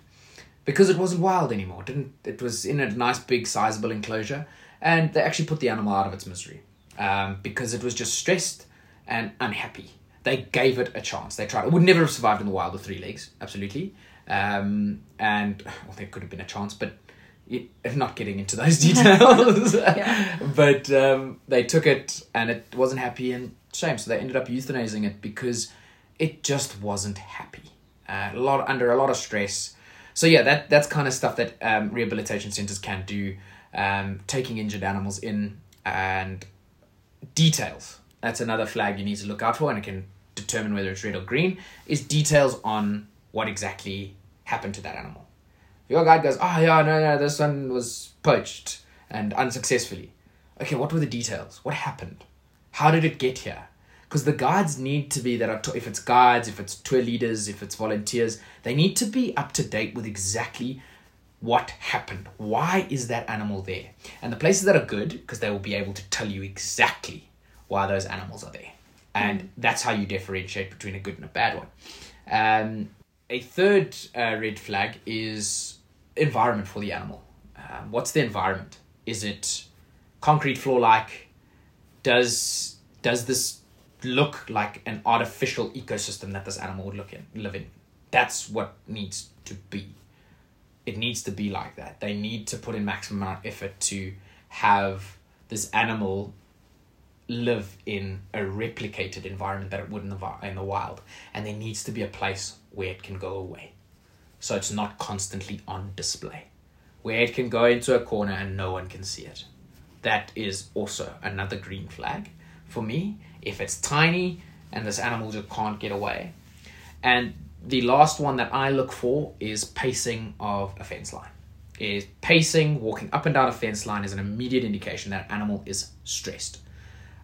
because it wasn't wild anymore. It didn't it was in a nice big sizable enclosure, and they actually put the animal out of its misery um, because it was just stressed and unhappy. They gave it a chance. They tried. It would never have survived in the wild with three legs, absolutely. Um, and well, there could have been a chance, but it, not getting into those details. Yeah. But um, they took it, and it wasn't happy, and shame. So they ended up euthanizing it because it just wasn't happy. Uh, a lot under a lot of stress. So yeah, that that's kind of stuff that um, rehabilitation centers can do. Um, taking injured animals in and details. That's another flag you need to look out for, and it can determine whether it's red or green. Is details on what exactly happened to that animal. If your guide goes, oh yeah, no, no, this one was poached and unsuccessfully. Okay, what were the details? What happened? How did it get here? Because the guides need to be that are if it's guides, if it's tour leaders, if it's volunteers, they need to be up to date with exactly what happened. Why is that animal there? And the places that are good, because they will be able to tell you exactly why those animals are there. And that's how you differentiate between a good and a bad one. Um, a third uh, red flag is environment for the animal. Um, what's the environment? Is it concrete floor like? Does does this look like an artificial ecosystem that this animal would look in live in? That's what needs to be. It needs to be like that. They need to put in maximum amount of effort to have this animal live in a replicated environment that it would in the, in the wild. And there needs to be a place where it can go away. So it's not constantly on display. Where it can go into a corner and no one can see it. That is also another green flag for me. If it's tiny and this animal just can't get away. And the last one that I look for is pacing of a fence line. Is pacing, walking up and down a fence line is an immediate indication that animal is stressed.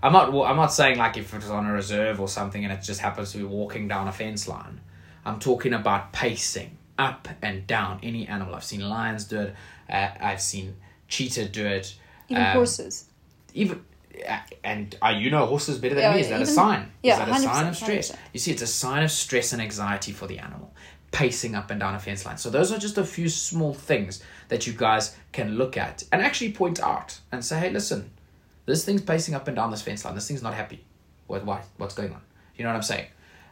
I'm not. well, I'm not saying like if it's on a reserve or something and it just happens to be walking down a fence line. I'm talking about pacing up and down any animal. I've seen lions do it. Uh, I've seen cheetah do it. Even um, horses. Even and uh, you know horses better than Yeah, me. Is that a sign? yeah, is that a sign of stress? 100%. You see, it's a sign of stress and anxiety for the animal, pacing up and down a fence line. So those are just a few small things that you guys can look at and actually point out and say, hey, listen, this thing's pacing up and down this fence line. This thing's not happy. What? Why? What's going on? You know what I'm saying?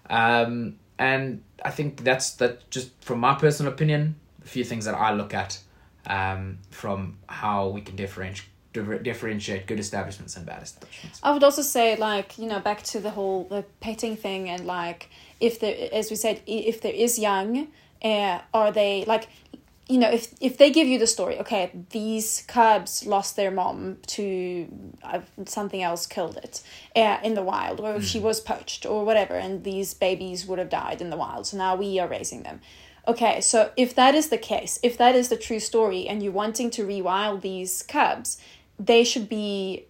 Um, and I think that's that. Just from my personal opinion, a few things that I look at um, from how we can differentiate differentiate good establishments and bad establishments. I would also say, like, you know, back to the whole the petting thing, and like, if there, as we said, if there is young, uh, are they like, you know, if if they give you the story, okay, these cubs lost their mom to uh, something else killed it uh, in the wild, or she was poached or whatever, and these babies would have died in the wild. So now we are raising them. Okay, so if that is the case, if that is the true story, and you're wanting to rewild these cubs, they should be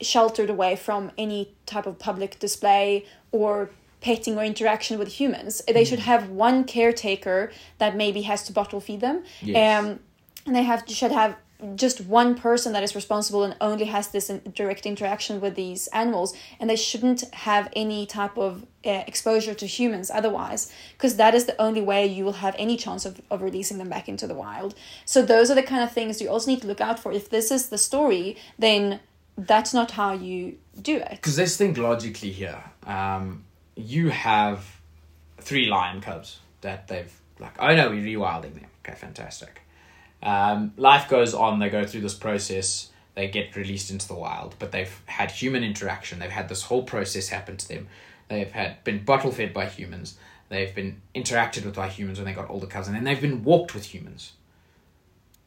sheltered away from any type of public display or petting or interaction with humans. They should have one caretaker that maybe has to bottle feed them. Yes. Um, and they have should have just one person that is responsible and only has this in, direct interaction with these animals and they shouldn't have any type of uh, exposure to humans otherwise because that is the only way you will have any chance of, of releasing them back into the wild so those are the kind of things you also need to look out for if this is the story then that's not how you do it Because let's think logically here. Um, you have three lion cubs that they've like. Oh no, we're rewilding them. Okay, fantastic. Um, life goes on. They go through this process. They get released into the wild, but they've had human interaction. They've had this whole process happen to them. They've had been bottle fed by humans. They've been interacted with by humans when they got older cubs, and they've been walked with humans.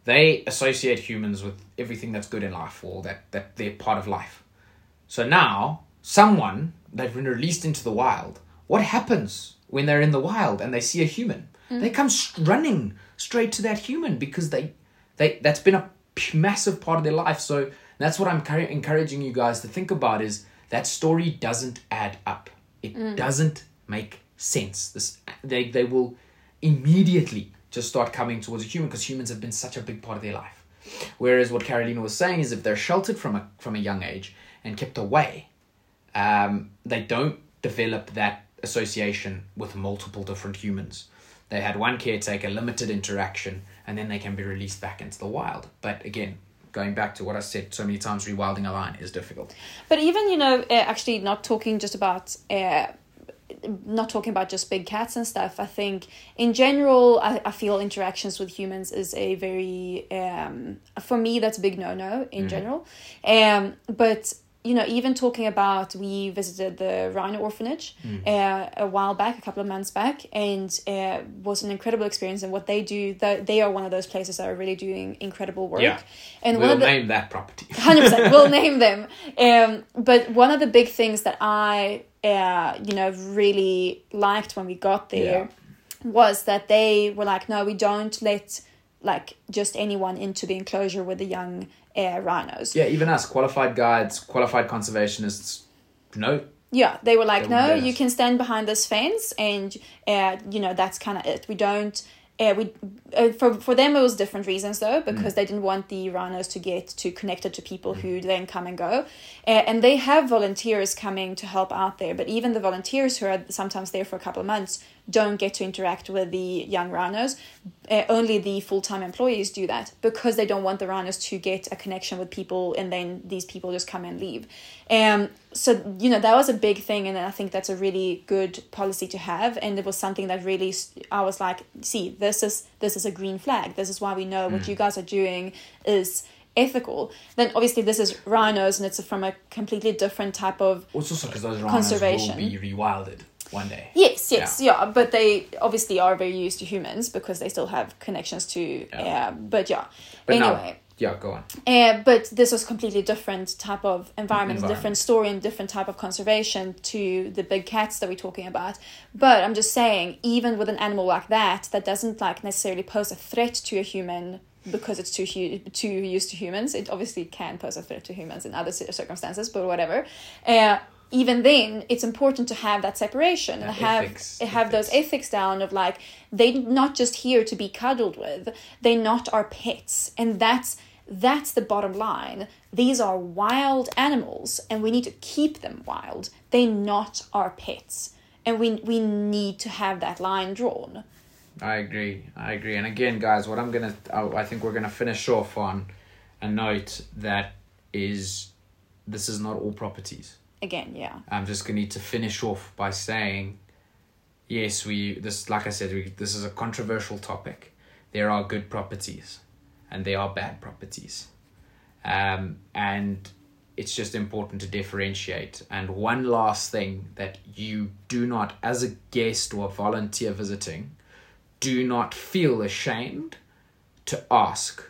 They associate humans with everything that's good in life, or that that they're part of life. So now, someone they've been released into the wild. What happens when they're in the wild and they see a human? They come running straight to that human because they, they that's been a p- massive part of their life. So that's what I'm encour- encouraging you guys to think about is that story doesn't add up. It doesn't make sense. This they they will immediately just start coming towards a human because humans have been such a big part of their life. Whereas what Carolina was saying is if they're sheltered from a from a young age and kept away, um, they don't develop that association with multiple different humans. They had one caretaker, limited interaction, and then they can be released back into the wild. But again, going back to what I said so many times, rewilding a lion is difficult. But even you know, uh, actually, not talking just about. Uh, not talking about just big cats and stuff. I think in general, I, I feel interactions with humans is a very um for me that's a big no no in general. Um, but you know, even talking about we visited the rhino orphanage uh, a while back, a couple of months back, and uh, was an incredible experience. And what they do, they, they are one of those places that are really doing incredible work. Yeah. And one we'll of the, name that property. hundred percent. We'll name them. Um, but one of the big things that I, uh, you know, really liked when we got there was that they were like, no, we don't let like just anyone into the enclosure with the young uh, rhinos. yeah, even us, qualified guides, qualified conservationists, no. Yeah, they were like, They no, you us." can stand behind this fence, and uh, you know that's kind of it. We don't. Uh, we uh, for for them it was different reasons though because they didn't want the rhinos to get too connected to people who then come and go, uh, and they have volunteers coming to help out there. But even the volunteers who are sometimes there for a couple of months don't get to interact with the young rhinos. Uh, only the full time employees do that because they don't want the rhinos to get a connection with people, and then these people just come and leave. Um, so you know that was a big thing, and I think that's a really good policy to have. And it was something that really I was like, see, this is this is a green flag. This is why we know what you guys are doing is ethical. Then obviously this is rhinos, and it's from a completely different type of It's also because those rhinos Conservation. will be rewilded one day. Yes, yes, yeah. but they obviously are very used to humans because they still have connections to. Yeah. Uh, but yeah. But now- anyway, yeah, go on. uh, but this was completely different type of environment, Environment. different story, and different type of conservation to the big cats that we're talking about. But I'm just saying, even with an animal like that, that doesn't like necessarily pose a threat to a human because it's too hu- too used to humans. It obviously can pose a threat to humans in other circumstances, but whatever. Uh, even then, it's important to have that separation and have ethics- have those ethics down of like they're not just here to be cuddled with they're not our pets and that's that's the bottom line these are wild animals and we need to keep them wild they're not our pets and we we need to have that line drawn I agree. I agree. And again, guys, what I'm gonna, I I think we're gonna finish off on a note that is, this is not all properties. Again yeah I'm just gonna need to finish off by saying, yes, we this like I said, we, this is a controversial topic. There are good properties, and there are bad properties, um, and it's just important to differentiate. And one last thing that you do not, as a guest or volunteer visiting, do not feel ashamed to ask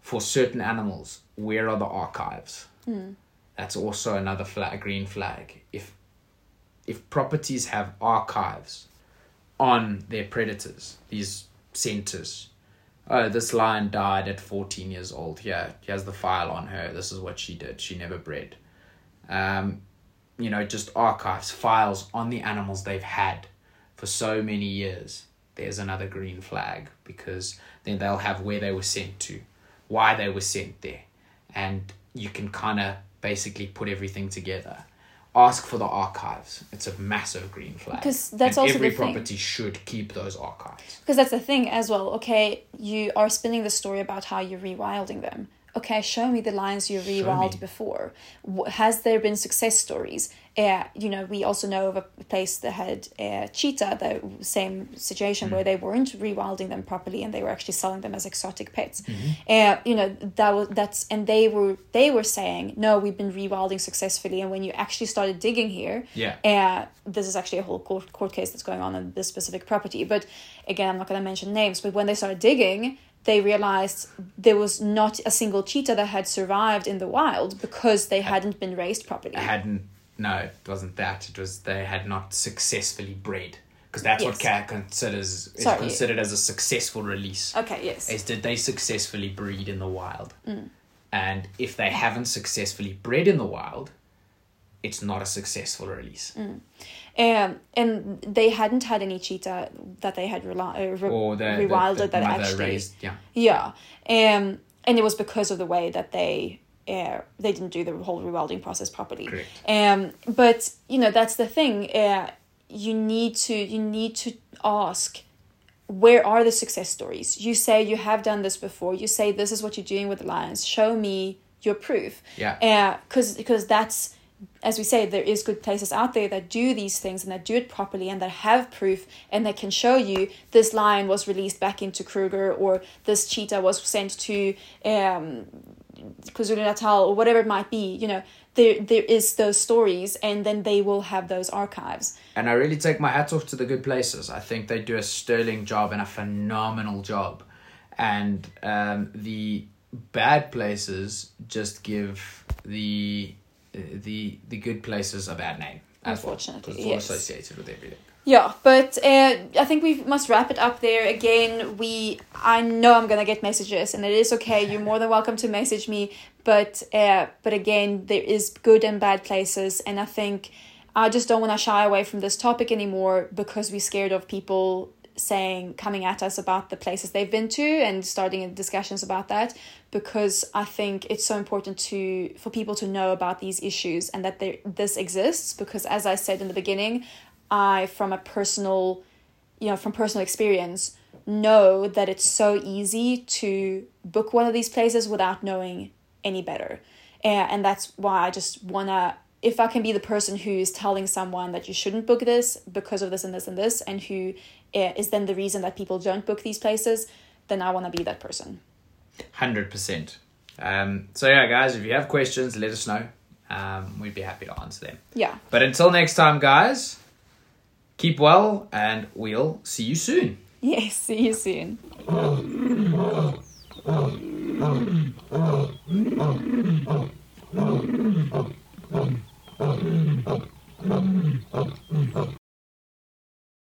for certain animals where are the archives. That's also another flag, green flag. If if properties have archives on their predators, these centers, oh, this lion died at 14 years old. Here, here's the file on her. This is what she did. She never bred. Um, you know, just archives, files on the animals they've had for so many years. There's another green flag because then they'll have where they were sent to, why they were sent there, and you can kind of basically put everything together. Ask for the archives. It's a massive green flag. Because that's and also every property should keep those archives. Because that's the thing as well. Okay, you are spinning the story about how you're rewilding them. Okay, show me the lions you Show rewild before. Has there been success stories? Uh, you know, we also know of a place that had uh, cheetah, the same situation Hmm. where they weren't rewilding them properly and they were actually selling them as exotic pets. Mm-hmm. Uh, you know, that was that's and they were they were saying no, we've been rewilding successfully. And when you actually started digging here, Yeah. uh, this is actually a whole court, court case that's going on on this specific property. But again, I'm not going to mention names. But when they started digging, they realized there was not a single cheetah that had survived in the wild because they hadn't been raised properly. hadn't no it wasn't that it was they had not successfully bred because that's what Yes. CAT considers is Sorry. considered as a successful release Okay, yes. is did they successfully breed in the wild Mm. and if they haven't successfully bred in the wild it's not a successful release Mm. Um, and they hadn't had any cheetah that they had reli- uh, re- or the, rewilded the, the that actually raised yeah Yeah, um, and it was because of the way that they uh, they didn't do the whole rewilding process properly. Correct. Um, but you know that's the thing. Uh, you need to you need to ask where are the success stories. You say you have done this before. You say this is what you're doing with the lions. Show me your proof. Yeah. Because because that's as we say, there is good places out there that do these things and that do it properly and that have proof and that can show you this lion was released back into Kruger or this cheetah was sent to um, KwaZulu Natal or whatever it might be. You know, there there is those stories and then they will have those archives. And I really take my hat off to the good places. I think they do a sterling job and a phenomenal job. And um, the bad places just give the the the good places a bad name. Unfortunately, well, Unfortunately, 'cause it's all yes. associated with everything. Yeah, but uh, I think we must wrap it up there. Again, we I know I'm gonna get messages, and it is okay. You're more than welcome to message me. But uh, but again, there is good and bad places, and I think I just don't want to shy away from this topic anymore because we're scared of people saying coming at us about the places they've been to and starting discussions about that because I think it's so important to for people to know about these issues and that there this exists because as I said in the beginning I from a personal you know from personal experience know that it's so easy to book one of these places without knowing any better. And, and that's why I just want to if I can be the person who is telling someone that you shouldn't book this because of this and this and this, and who Eh, is then the reason that people don't book these places, then I want to be that person. 100%. Um, so, yeah, guys, if you have questions, let us know. Um, we'd be happy to answer them. Yeah. But until next time, guys, keep well and we'll see you soon. Yes, see you soon.